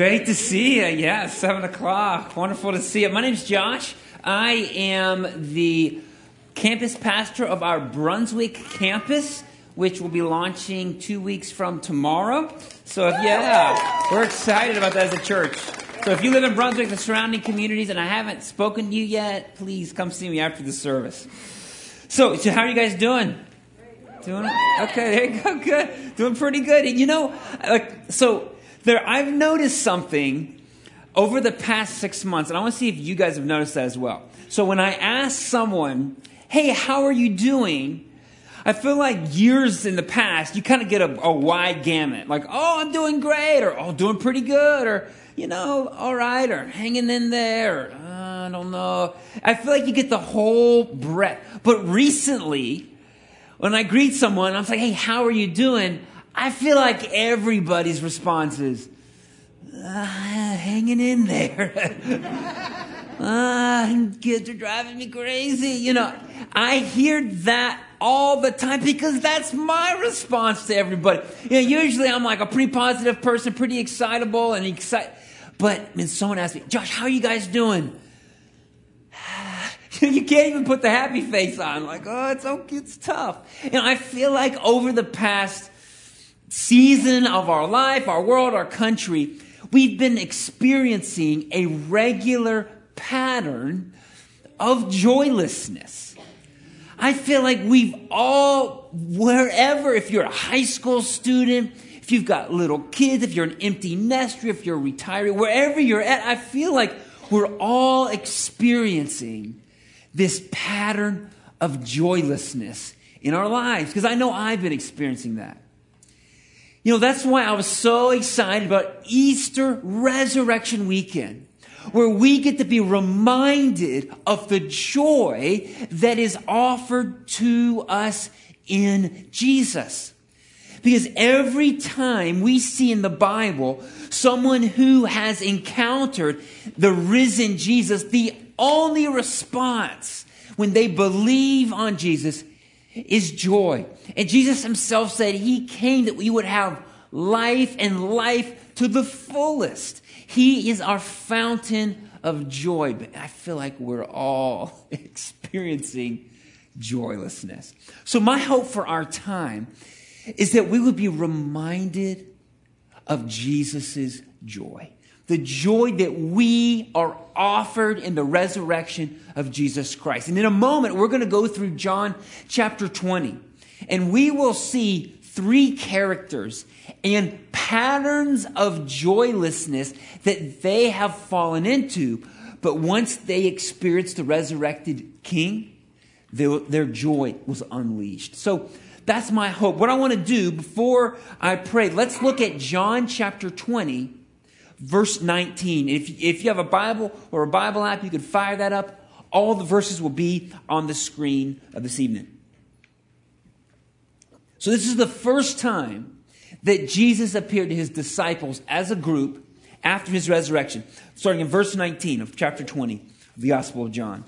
Great to see you. Yeah, seven o'clock. Wonderful to see you. My name's Josh. I am the campus pastor of our Brunswick campus, which will be launching two weeks from tomorrow. So, if, yeah, we're excited about that as a church. So, if you live in Brunswick, the surrounding communities, and I haven't spoken to you yet, please come see me after the service. So, so how are you guys doing? Doing okay. There you go. Good. Doing pretty good. And you know, like so there, I've noticed something over the past six months, and I want to see if you guys have noticed that as well. So when I ask someone, hey, how are you doing? I feel like years in the past, you kind of get a, a wide gamut. Like, oh, I'm doing great, or oh, doing pretty good, or, you know, all right, or hanging in there, uh, I don't know. I feel like you get the whole breadth. But recently, when I greet someone, I'm like, hey, how are you doing? I feel like everybody's response is, uh, hanging in there. uh, kids are driving me crazy. You know, I hear that all the time because that's my response to everybody. You know, usually I'm like a pretty positive person, pretty excitable and excited. But when someone asks me, Josh, how are you guys doing? you can't even put the happy face on. Like, oh, it's okay, it's tough. You know, I feel like over the past season of our life, our world, our country, we've been experiencing a regular pattern of joylessness. I feel like we've all, wherever, if you're a high school student, if you've got little kids, if you're an empty nester, if you're a retiree, wherever you're at, I feel like we're all experiencing this pattern of joylessness in our lives. Because I know I've been experiencing that. You know, that's why I was so excited about Easter resurrection weekend, where we get to be reminded of the joy that is offered to us in Jesus. Because every time we see in the Bible someone who has encountered the risen Jesus, the only response when they believe on Jesus is joy. And Jesus himself said he came that we would have life and life to the fullest. He is our fountain of joy. But I feel like we're all experiencing joylessness. So, my hope for our time is that we would be reminded of Jesus' joy the joy that we are offered in the resurrection of Jesus Christ. And in a moment, we're going to go through John chapter 20, and we will see three characters and patterns of joylessness that they have fallen into. But once they experienced the resurrected King, their, their joy was unleashed. So that's my hope. What I want to do before I pray, let's look at John chapter 20 verse 19. If, if you have a Bible or a Bible app, you can fire that up. All the verses will be on the screen of this evening. So, this is the first time that Jesus appeared to his disciples as a group after his resurrection, starting in verse 19 of chapter 20 of the Gospel of John.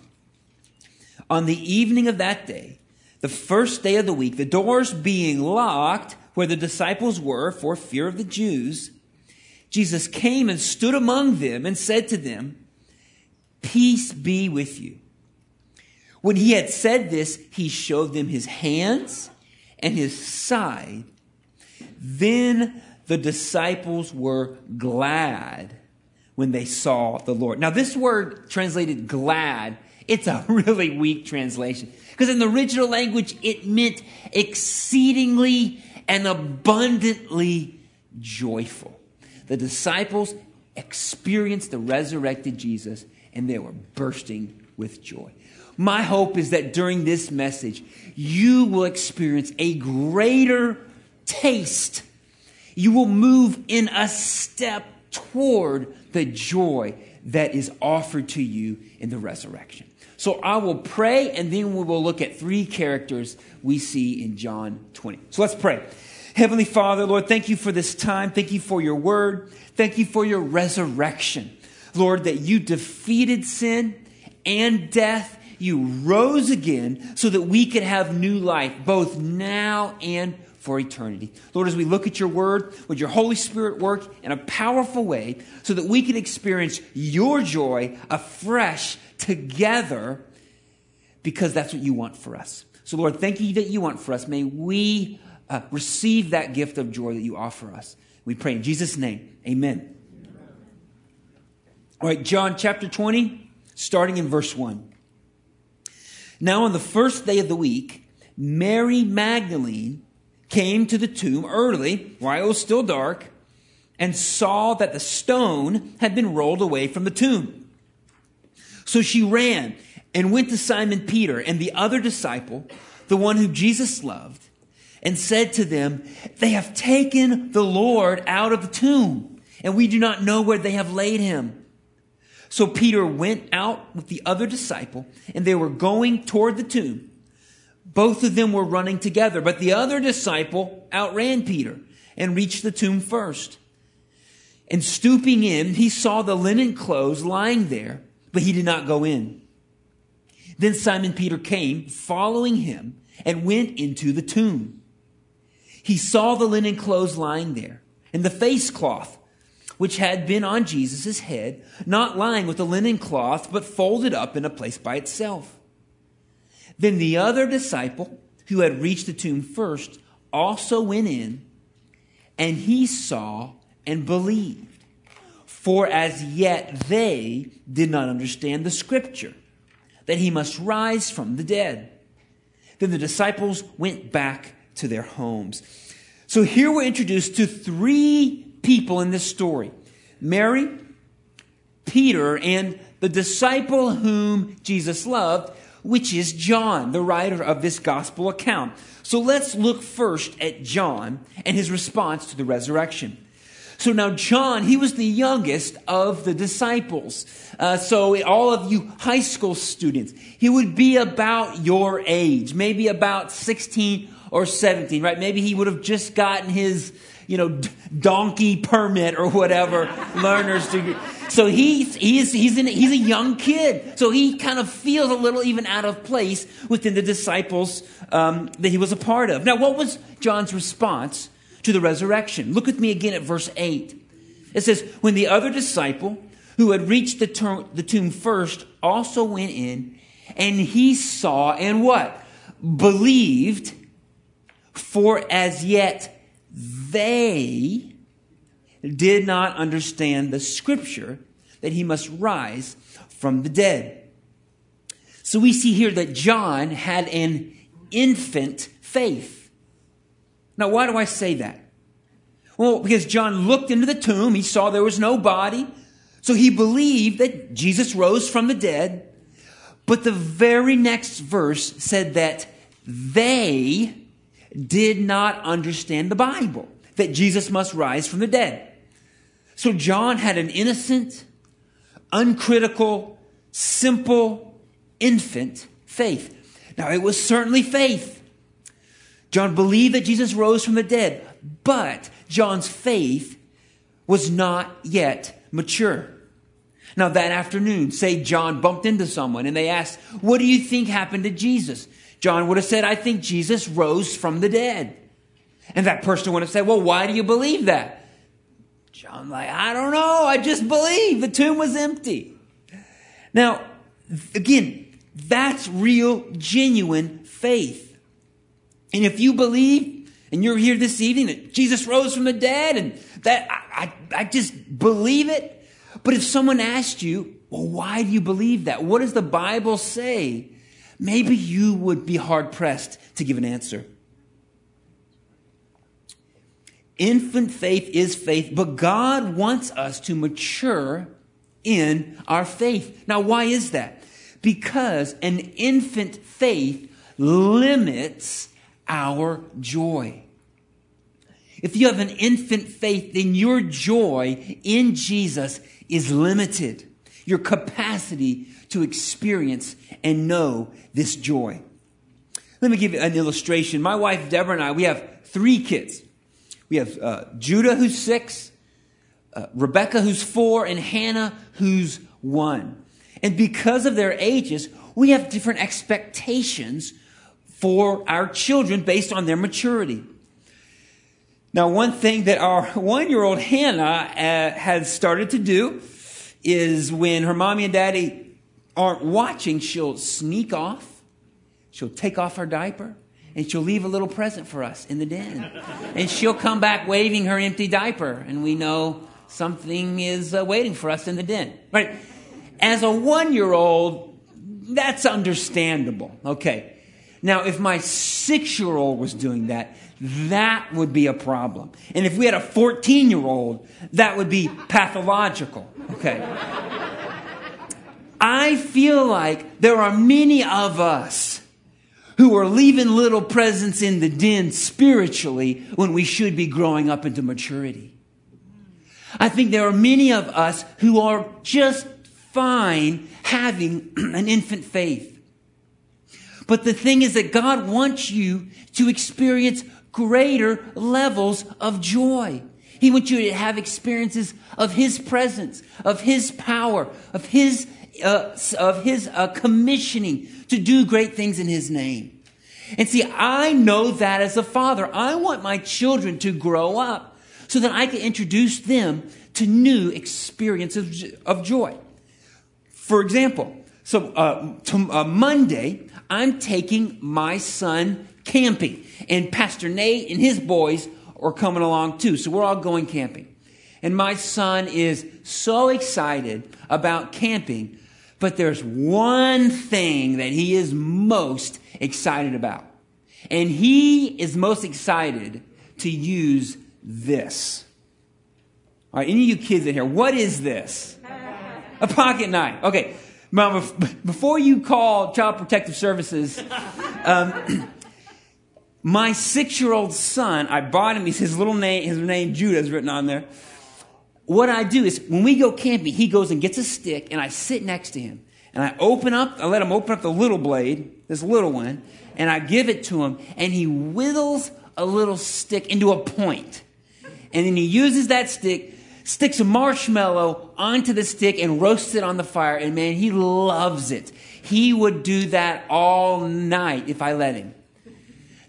On the evening of that day, the first day of the week, the doors being locked where the disciples were for fear of the Jews, Jesus came and stood among them and said to them, Peace be with you. When he had said this, he showed them his hands and his side. Then the disciples were glad when they saw the Lord. Now, this word translated glad, it's a really weak translation. Because in the original language, it meant exceedingly and abundantly joyful. The disciples experienced the resurrected Jesus and they were bursting with joy. My hope is that during this message, you will experience a greater taste. You will move in a step toward the joy that is offered to you in the resurrection. So I will pray and then we will look at three characters we see in John 20. So let's pray. Heavenly Father, Lord, thank you for this time. Thank you for your word. Thank you for your resurrection. Lord, that you defeated sin and death. You rose again so that we could have new life, both now and for eternity. Lord, as we look at your word, would your Holy Spirit work in a powerful way so that we can experience your joy afresh together because that's what you want for us. So, Lord, thank you that you want for us. May we uh, receive that gift of joy that you offer us. We pray in Jesus' name. Amen. All right, John chapter 20, starting in verse 1. Now, on the first day of the week, Mary Magdalene came to the tomb early, while it was still dark, and saw that the stone had been rolled away from the tomb. So she ran and went to Simon Peter and the other disciple, the one whom Jesus loved, and said to them, They have taken the Lord out of the tomb, and we do not know where they have laid him. So Peter went out with the other disciple, and they were going toward the tomb. Both of them were running together, but the other disciple outran Peter and reached the tomb first. And stooping in, he saw the linen clothes lying there, but he did not go in. Then Simon Peter came, following him, and went into the tomb. He saw the linen clothes lying there, and the face cloth, which had been on Jesus' head, not lying with the linen cloth, but folded up in a place by itself. Then the other disciple, who had reached the tomb first, also went in, and he saw and believed. For as yet they did not understand the scripture, that he must rise from the dead. Then the disciples went back to their homes. So here we're introduced to three people in this story Mary, Peter, and the disciple whom Jesus loved, which is John, the writer of this gospel account. So let's look first at John and his response to the resurrection. So now, John, he was the youngest of the disciples. Uh, so, all of you high school students, he would be about your age, maybe about 16 or 17, right? Maybe he would have just gotten his, you know, donkey permit or whatever, learner's degree. So he's, he's, he's, in, he's a young kid. So he kind of feels a little even out of place within the disciples um, that he was a part of. Now, what was John's response to the resurrection? Look with me again at verse 8. It says, When the other disciple who had reached the, tomb, the tomb first also went in, and he saw and what? Believed, for as yet they did not understand the scripture that he must rise from the dead. So we see here that John had an infant faith. Now, why do I say that? Well, because John looked into the tomb, he saw there was no body, so he believed that Jesus rose from the dead. But the very next verse said that they did not understand the Bible that Jesus must rise from the dead. So John had an innocent, uncritical, simple, infant faith. Now, it was certainly faith. John believed that Jesus rose from the dead, but John's faith was not yet mature. Now, that afternoon, say John bumped into someone and they asked, What do you think happened to Jesus? John would have said, I think Jesus rose from the dead. And that person would have said, Well, why do you believe that? John, like, I don't know. I just believe the tomb was empty. Now, again, that's real, genuine faith. And if you believe, and you're here this evening, that Jesus rose from the dead, and that I, I, I just believe it. But if someone asked you, well, why do you believe that? What does the Bible say? Maybe you would be hard pressed to give an answer. Infant faith is faith, but God wants us to mature in our faith. Now, why is that? Because an infant faith limits our joy. If you have an infant faith, then your joy in Jesus is limited. Your capacity to experience and know this joy. Let me give you an illustration. My wife Deborah and I, we have three kids. We have uh, Judah, who's six, uh, Rebecca, who's four, and Hannah, who's one. And because of their ages, we have different expectations for our children based on their maturity. Now, one thing that our one year old Hannah uh, has started to do is when her mommy and daddy aren't watching, she'll sneak off, she'll take off her diaper, and she'll leave a little present for us in the den. and she'll come back waving her empty diaper, and we know something is uh, waiting for us in the den. Right? As a one year old, that's understandable. Okay. Now, if my six year old was doing that, that would be a problem. And if we had a 14 year old, that would be pathological. Okay. I feel like there are many of us who are leaving little presents in the den spiritually when we should be growing up into maturity. I think there are many of us who are just fine having an infant faith. But the thing is that God wants you to experience greater levels of joy. He wants you to have experiences of His presence, of His power, of His, uh, of His uh, commissioning to do great things in His name. And see, I know that as a father. I want my children to grow up so that I can introduce them to new experiences of joy. For example, so uh, uh, Monday, I'm taking my son camping. And Pastor Nate and his boys are coming along too. So we're all going camping. And my son is so excited about camping, but there's one thing that he is most excited about. And he is most excited to use this. All right, any of you kids in here, what is this? A pocket knife. Okay, Mama, before you call Child Protective Services, um, my six-year-old son, I bought him. His little name, his name Judah is written on there. What I do is when we go camping, he goes and gets a stick, and I sit next to him, and I open up. I let him open up the little blade, this little one, and I give it to him, and he whittles a little stick into a point, and then he uses that stick, sticks a marshmallow onto the stick, and roasts it on the fire. And man, he loves it. He would do that all night if I let him.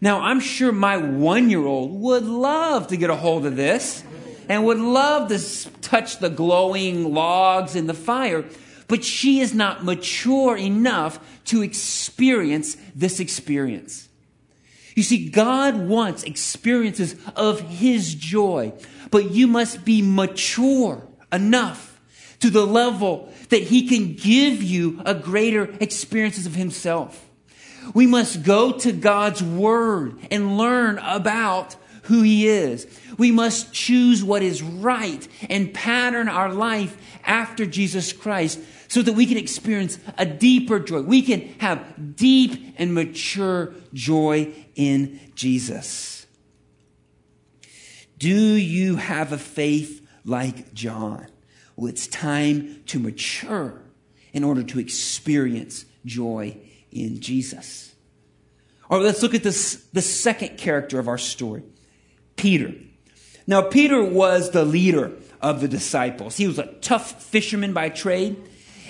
Now, I'm sure my one year old would love to get a hold of this and would love to touch the glowing logs in the fire, but she is not mature enough to experience this experience. You see, God wants experiences of His joy, but you must be mature enough to the level that He can give you a greater experiences of Himself. We must go to God's Word and learn about who He is. We must choose what is right and pattern our life after Jesus Christ so that we can experience a deeper joy. We can have deep and mature joy in Jesus. Do you have a faith like John? Well, it's time to mature in order to experience joy in Jesus. All right, let's look at this, the second character of our story, Peter. Now, Peter was the leader of the disciples. He was a tough fisherman by trade,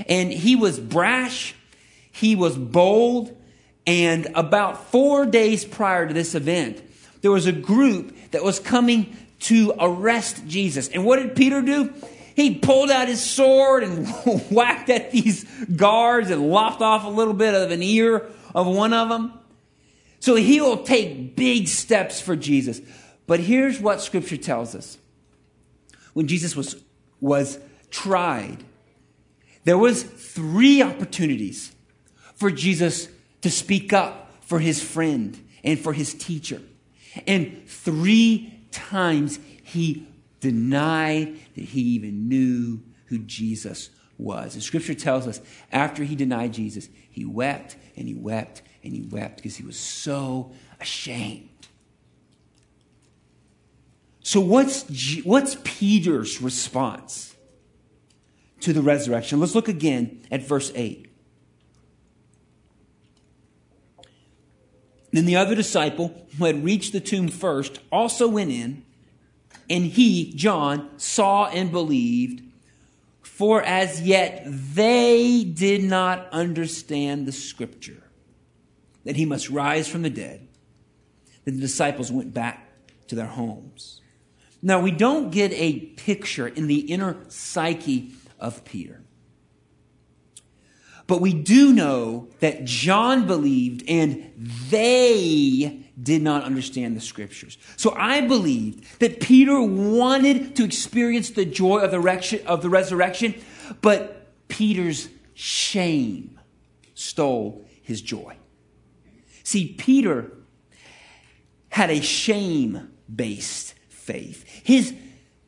and he was brash, he was bold, and about four days prior to this event, there was a group that was coming to arrest Jesus. And what did Peter do? he pulled out his sword and whacked at these guards and lopped off a little bit of an ear of one of them. So he will take big steps for Jesus. But here's what scripture tells us. When Jesus was, was tried, there was three opportunities for Jesus to speak up for his friend and for his teacher. And three times he denied that he even knew who Jesus was. And scripture tells us after he denied Jesus, he wept and he wept and he wept because he was so ashamed. So, what's, what's Peter's response to the resurrection? Let's look again at verse 8. Then the other disciple who had reached the tomb first also went in and he, John, saw and believed, for as yet they did not understand the scripture that he must rise from the dead. Then the disciples went back to their homes. Now, we don't get a picture in the inner psyche of Peter. But we do know that John believed and they did not understand the scriptures. So I believe that Peter wanted to experience the joy of the, of the resurrection, but Peter's shame stole his joy. See, Peter had a shame based faith. His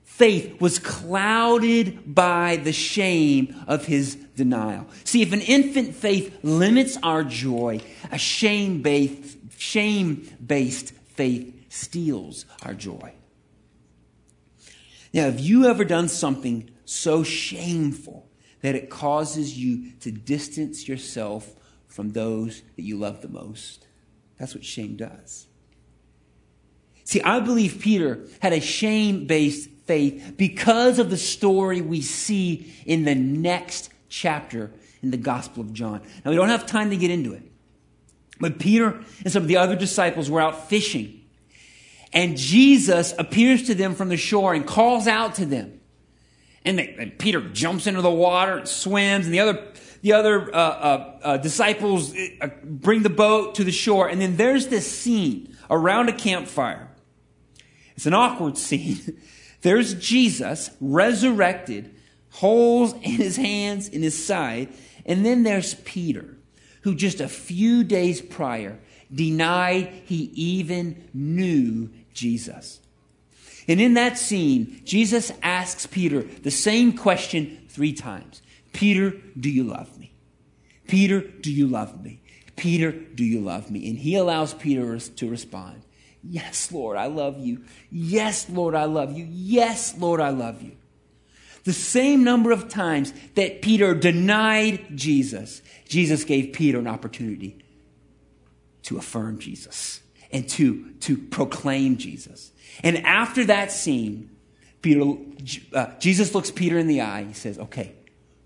faith was clouded by the shame of his denial. See, if an infant faith limits our joy, a shame based, shame based faith steals our joy. Now, have you ever done something so shameful that it causes you to distance yourself from those that you love the most? That's what shame does. See, I believe Peter had a shame based faith because of the story we see in the next chapter in the Gospel of John. Now, we don't have time to get into it, but Peter and some of the other disciples were out fishing. And Jesus appears to them from the shore and calls out to them. And, they, and Peter jumps into the water and swims, and the other, the other uh, uh, uh, disciples uh, bring the boat to the shore. And then there's this scene around a campfire. It's an awkward scene. There's Jesus resurrected, holes in his hands, in his side. And then there's Peter, who just a few days prior denied he even knew Jesus. And in that scene, Jesus asks Peter the same question three times Peter, do you love me? Peter, do you love me? Peter, do you love me? And he allows Peter to respond Yes, Lord, I love you. Yes, Lord, I love you. Yes, Lord, I love you. The same number of times that Peter denied Jesus, Jesus gave Peter an opportunity to affirm Jesus and to, to proclaim Jesus. And after that scene, Peter, uh, Jesus looks Peter in the eye. He says, Okay,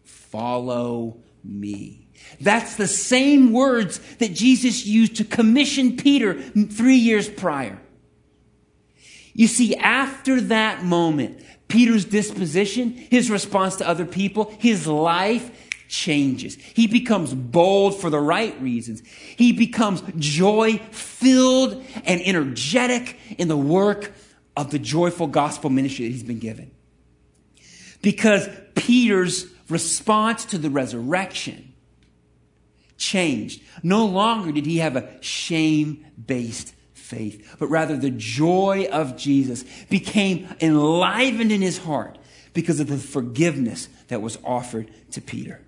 follow me. That's the same words that Jesus used to commission Peter three years prior. You see, after that moment, Peter's disposition, his response to other people, his life changes. He becomes bold for the right reasons. He becomes joy filled and energetic in the work of the joyful gospel ministry that he's been given. Because Peter's response to the resurrection changed. No longer did he have a shame based faith, but rather the joy of Jesus became enlivened in his heart because of the forgiveness that was offered to Peter.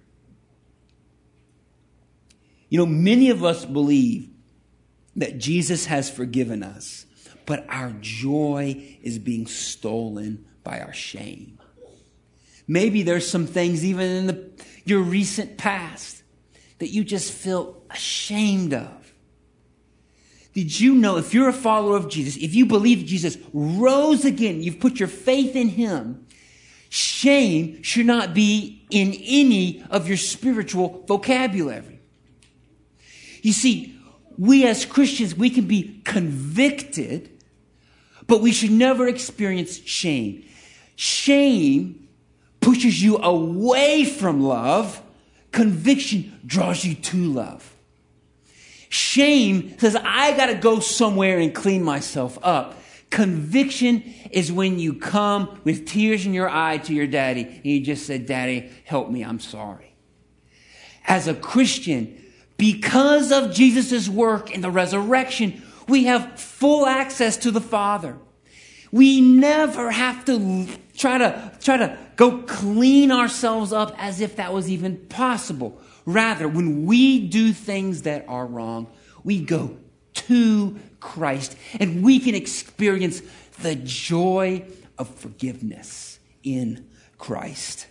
You know, many of us believe that Jesus has forgiven us, but our joy is being stolen by our shame. Maybe there's some things even in the, your recent past that you just feel ashamed of. Did you know if you're a follower of Jesus, if you believe Jesus rose again, you've put your faith in him, shame should not be in any of your spiritual vocabulary. You see, we as Christians, we can be convicted, but we should never experience shame. Shame pushes you away from love Conviction draws you to love. Shame says, I got to go somewhere and clean myself up. Conviction is when you come with tears in your eye to your daddy and you just said, Daddy, help me, I'm sorry. As a Christian, because of Jesus' work in the resurrection, we have full access to the Father. We never have to try to, try to go clean ourselves up as if that was even possible. Rather, when we do things that are wrong, we go to Christ and we can experience the joy of forgiveness in Christ.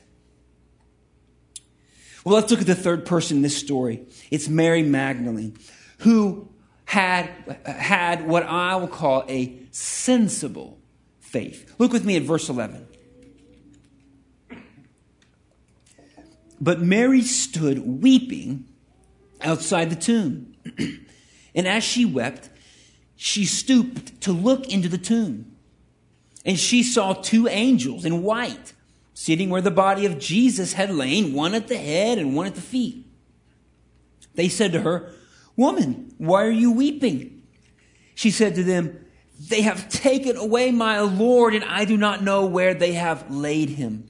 Well, let's look at the third person in this story. It's Mary Magdalene, who had, had what I will call a sensible faith. Look with me at verse 11. But Mary stood weeping outside the tomb. and as she wept, she stooped to look into the tomb. And she saw two angels in white sitting where the body of Jesus had lain, one at the head and one at the feet. They said to her, Woman, why are you weeping? She said to them, They have taken away my Lord, and I do not know where they have laid him.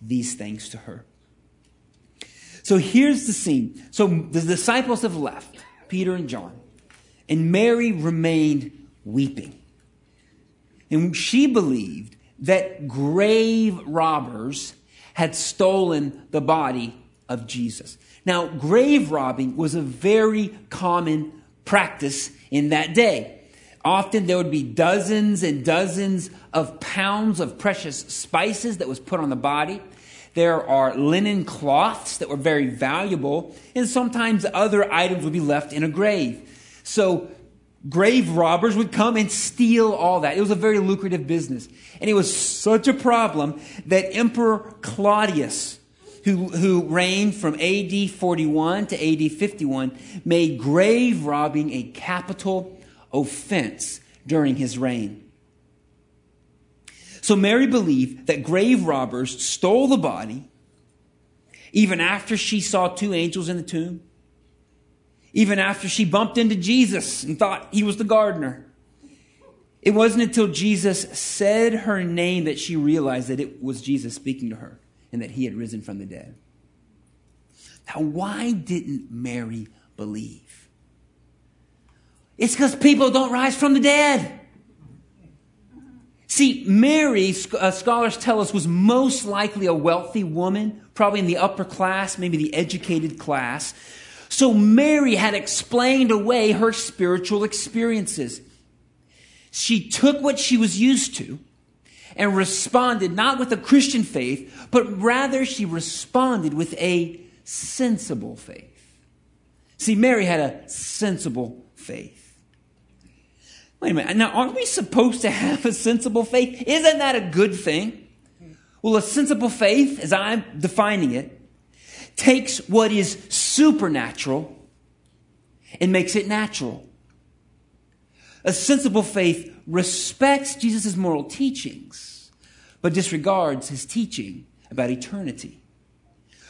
these things to her. So here's the scene. So the disciples have left, Peter and John, and Mary remained weeping. And she believed that grave robbers had stolen the body of Jesus. Now, grave robbing was a very common practice in that day. Often there would be dozens and dozens of pounds of precious spices that was put on the body. There are linen cloths that were very valuable, and sometimes other items would be left in a grave. So grave robbers would come and steal all that. It was a very lucrative business. And it was such a problem that Emperor Claudius, who, who reigned from AD 41 to AD 51, made grave robbing a capital offense during his reign. So Mary believed that grave robbers stole the body even after she saw two angels in the tomb even after she bumped into Jesus and thought he was the gardener. It wasn't until Jesus said her name that she realized that it was Jesus speaking to her and that he had risen from the dead. Now, why didn't Mary believe? It's because people don't rise from the dead. See, Mary, uh, scholars tell us, was most likely a wealthy woman, probably in the upper class, maybe the educated class. So Mary had explained away her spiritual experiences. She took what she was used to and responded not with a Christian faith, but rather she responded with a sensible faith. See, Mary had a sensible faith. Wait a minute. Now, aren't we supposed to have a sensible faith? Isn't that a good thing? Well, a sensible faith, as I'm defining it, takes what is supernatural and makes it natural. A sensible faith respects Jesus' moral teachings, but disregards his teaching about eternity.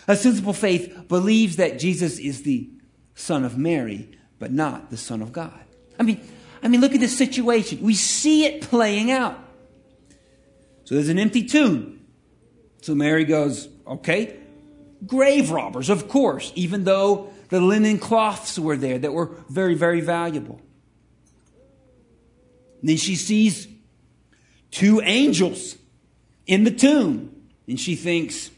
A sensible faith believes that Jesus is the Son of Mary, but not the Son of God. I mean, I mean, look at this situation. We see it playing out. So there's an empty tomb. So Mary goes, okay, grave robbers, of course, even though the linen cloths were there that were very, very valuable. And then she sees two angels in the tomb, and she thinks,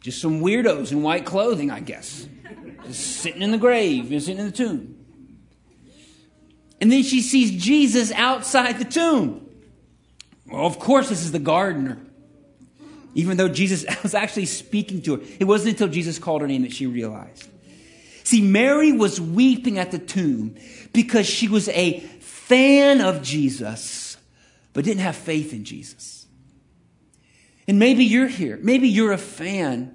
just some weirdos in white clothing, I guess, just sitting in the grave, just sitting in the tomb. And then she sees Jesus outside the tomb. Well, of course, this is the gardener even though Jesus was actually speaking to her. It wasn't until Jesus called her name that she realized. See, Mary was weeping at the tomb because she was a fan of Jesus, but didn't have faith in Jesus. And maybe you're here. Maybe you're a fan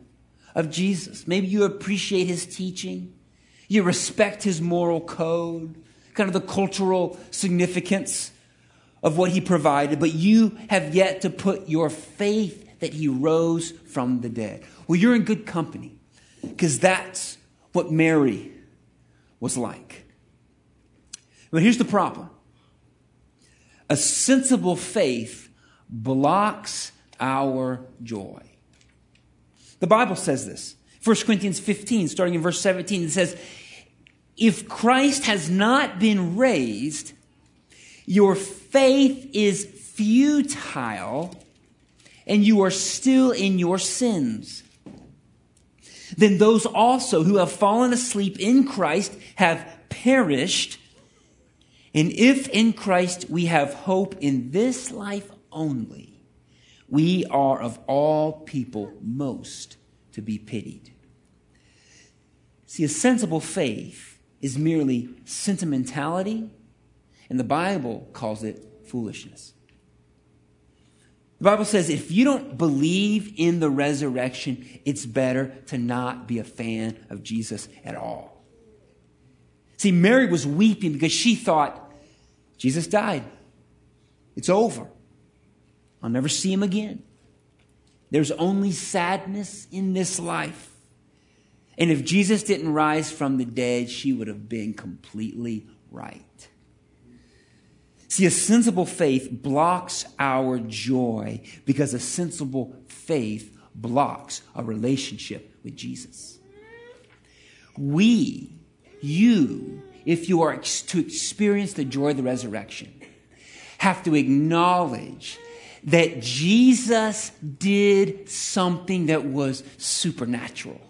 of Jesus. Maybe you appreciate his teaching. You respect his moral code, kind of the cultural significance of what he provided, but you have yet to put your faith that he rose from the dead. Well, you're in good company because that's what Mary was like. But here's the problem a sensible faith blocks our joy. The Bible says this. 1 Corinthians 15, starting in verse 17, it says, If Christ has not been raised, your faith is futile and you are still in your sins. Then those also who have fallen asleep in Christ have perished. And if in Christ we have hope in this life only, we are of all people most to be pitied. See, a sensible faith is merely sentimentality, and the Bible calls it foolishness. The Bible says if you don't believe in the resurrection, it's better to not be a fan of Jesus at all. See, Mary was weeping because she thought, Jesus died. It's over. I'll never see him again. There's only sadness in this life. And if Jesus didn't rise from the dead, she would have been completely right. See, a sensible faith blocks our joy because a sensible faith blocks a relationship with Jesus. We, you, if you are to experience the joy of the resurrection, have to acknowledge that Jesus did something that was supernatural.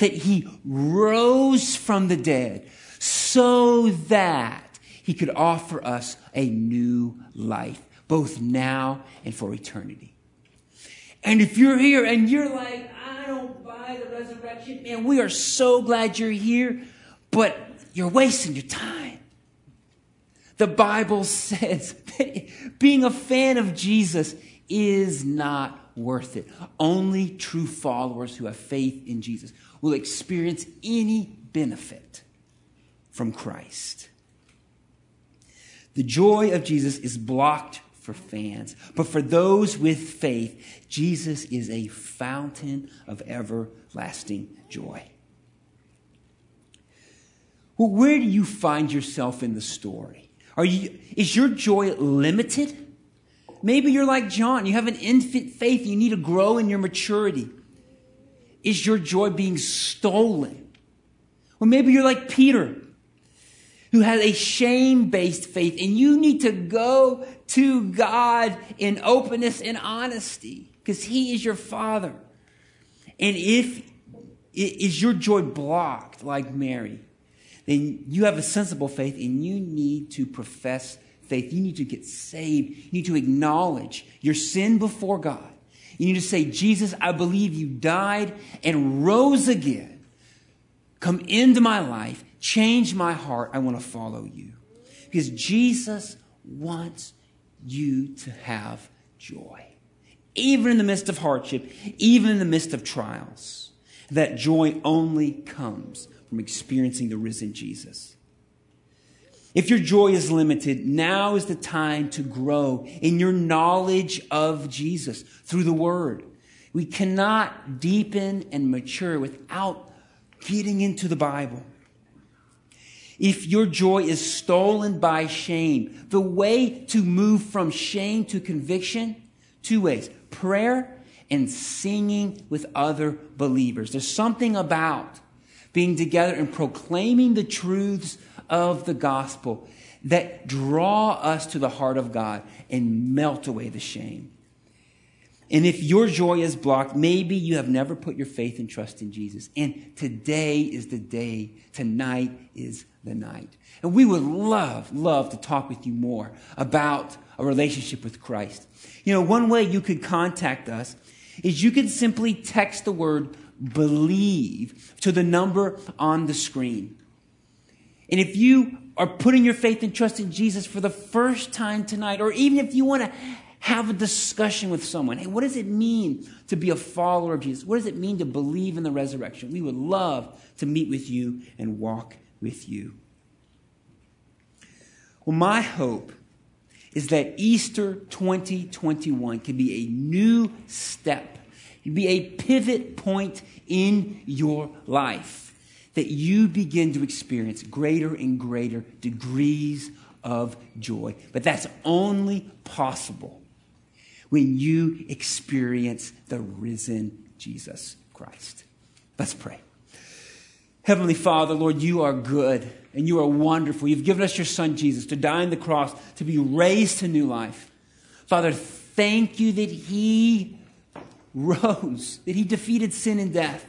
That he rose from the dead so that he could offer us a new life, both now and for eternity. And if you're here and you're like, I don't buy the resurrection, man, we are so glad you're here, but you're wasting your time. The Bible says that being a fan of Jesus is not worth it. Only true followers who have faith in Jesus will experience any benefit from Christ. The joy of Jesus is blocked for fans, but for those with faith, Jesus is a fountain of everlasting joy. Well, where do you find yourself in the story? Are you, is your joy limited? Maybe you're like John. You have an infant faith. You need to grow in your maturity. Is your joy being stolen? Or maybe you're like Peter who has a shame based faith, and you need to go to God in openness and honesty because He is your Father. And if is your joy blocked like Mary, then you have a sensible faith and you need to profess faith. You need to get saved. You need to acknowledge your sin before God. You need to say, Jesus, I believe you died and rose again. Come into my life Change my heart. I want to follow you. Because Jesus wants you to have joy. Even in the midst of hardship, even in the midst of trials. That joy only comes from experiencing the risen Jesus. If your joy is limited, now is the time to grow in your knowledge of Jesus through the Word. We cannot deepen and mature without getting into the Bible if your joy is stolen by shame. The way to move from shame to conviction, two ways prayer and singing with other believers. There's something about being together and proclaiming the truths of the gospel that draw us to the heart of God and melt away the shame. And if your joy is blocked, maybe you have never put your faith and trust in Jesus. And today is the day. Tonight is the night. And we would love, love to talk with you more about a relationship with Christ. You know, one way you could contact us is you could simply text the word believe to the number on the screen. And if you are putting your faith and trust in Jesus for the first time tonight, or even if you want to have a discussion with someone, hey, what does it mean to be a follower of Jesus? What does it mean to believe in the resurrection? We would love to meet with you and walk with you. Well, my hope is that Easter 2021 can be a new step, can be a pivot point in your life, that you begin to experience greater and greater degrees of joy. But that's only possible when you experience the risen Jesus Christ. Let's pray. Heavenly Father, Lord, you are good and you are wonderful. You've given us your Son, Jesus, to die on the cross, to be raised to new life. Father, thank you that He rose, that He defeated sin and death,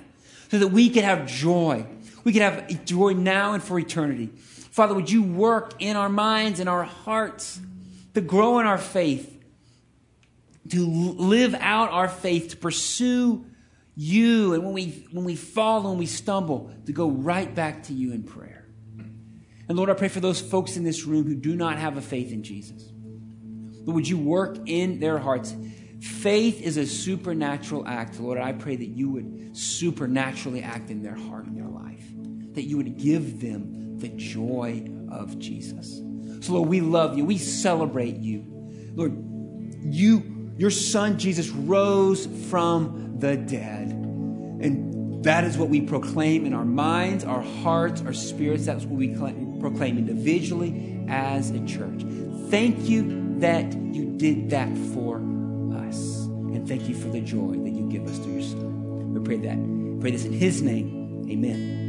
so that we could have joy. We could have joy now and for eternity. Father, would you work in our minds and our hearts to grow in our faith, to live out our faith, to pursue you, and when we, when we fall and we stumble, to go right back to you in prayer. And Lord, I pray for those folks in this room who do not have a faith in Jesus. Lord, would you work in their hearts? Faith is a supernatural act. Lord, I pray that you would supernaturally act in their heart and their life, that you would give them the joy of Jesus. So, Lord, we love you. We celebrate you. Lord, you, your son Jesus rose from the dead. And that is what we proclaim in our minds, our hearts, our spirits. That's what we proclaim individually as a church. Thank you that you did that for us. Thank you for the joy that you give us through your son. We pray that. Pray this in his name. Amen.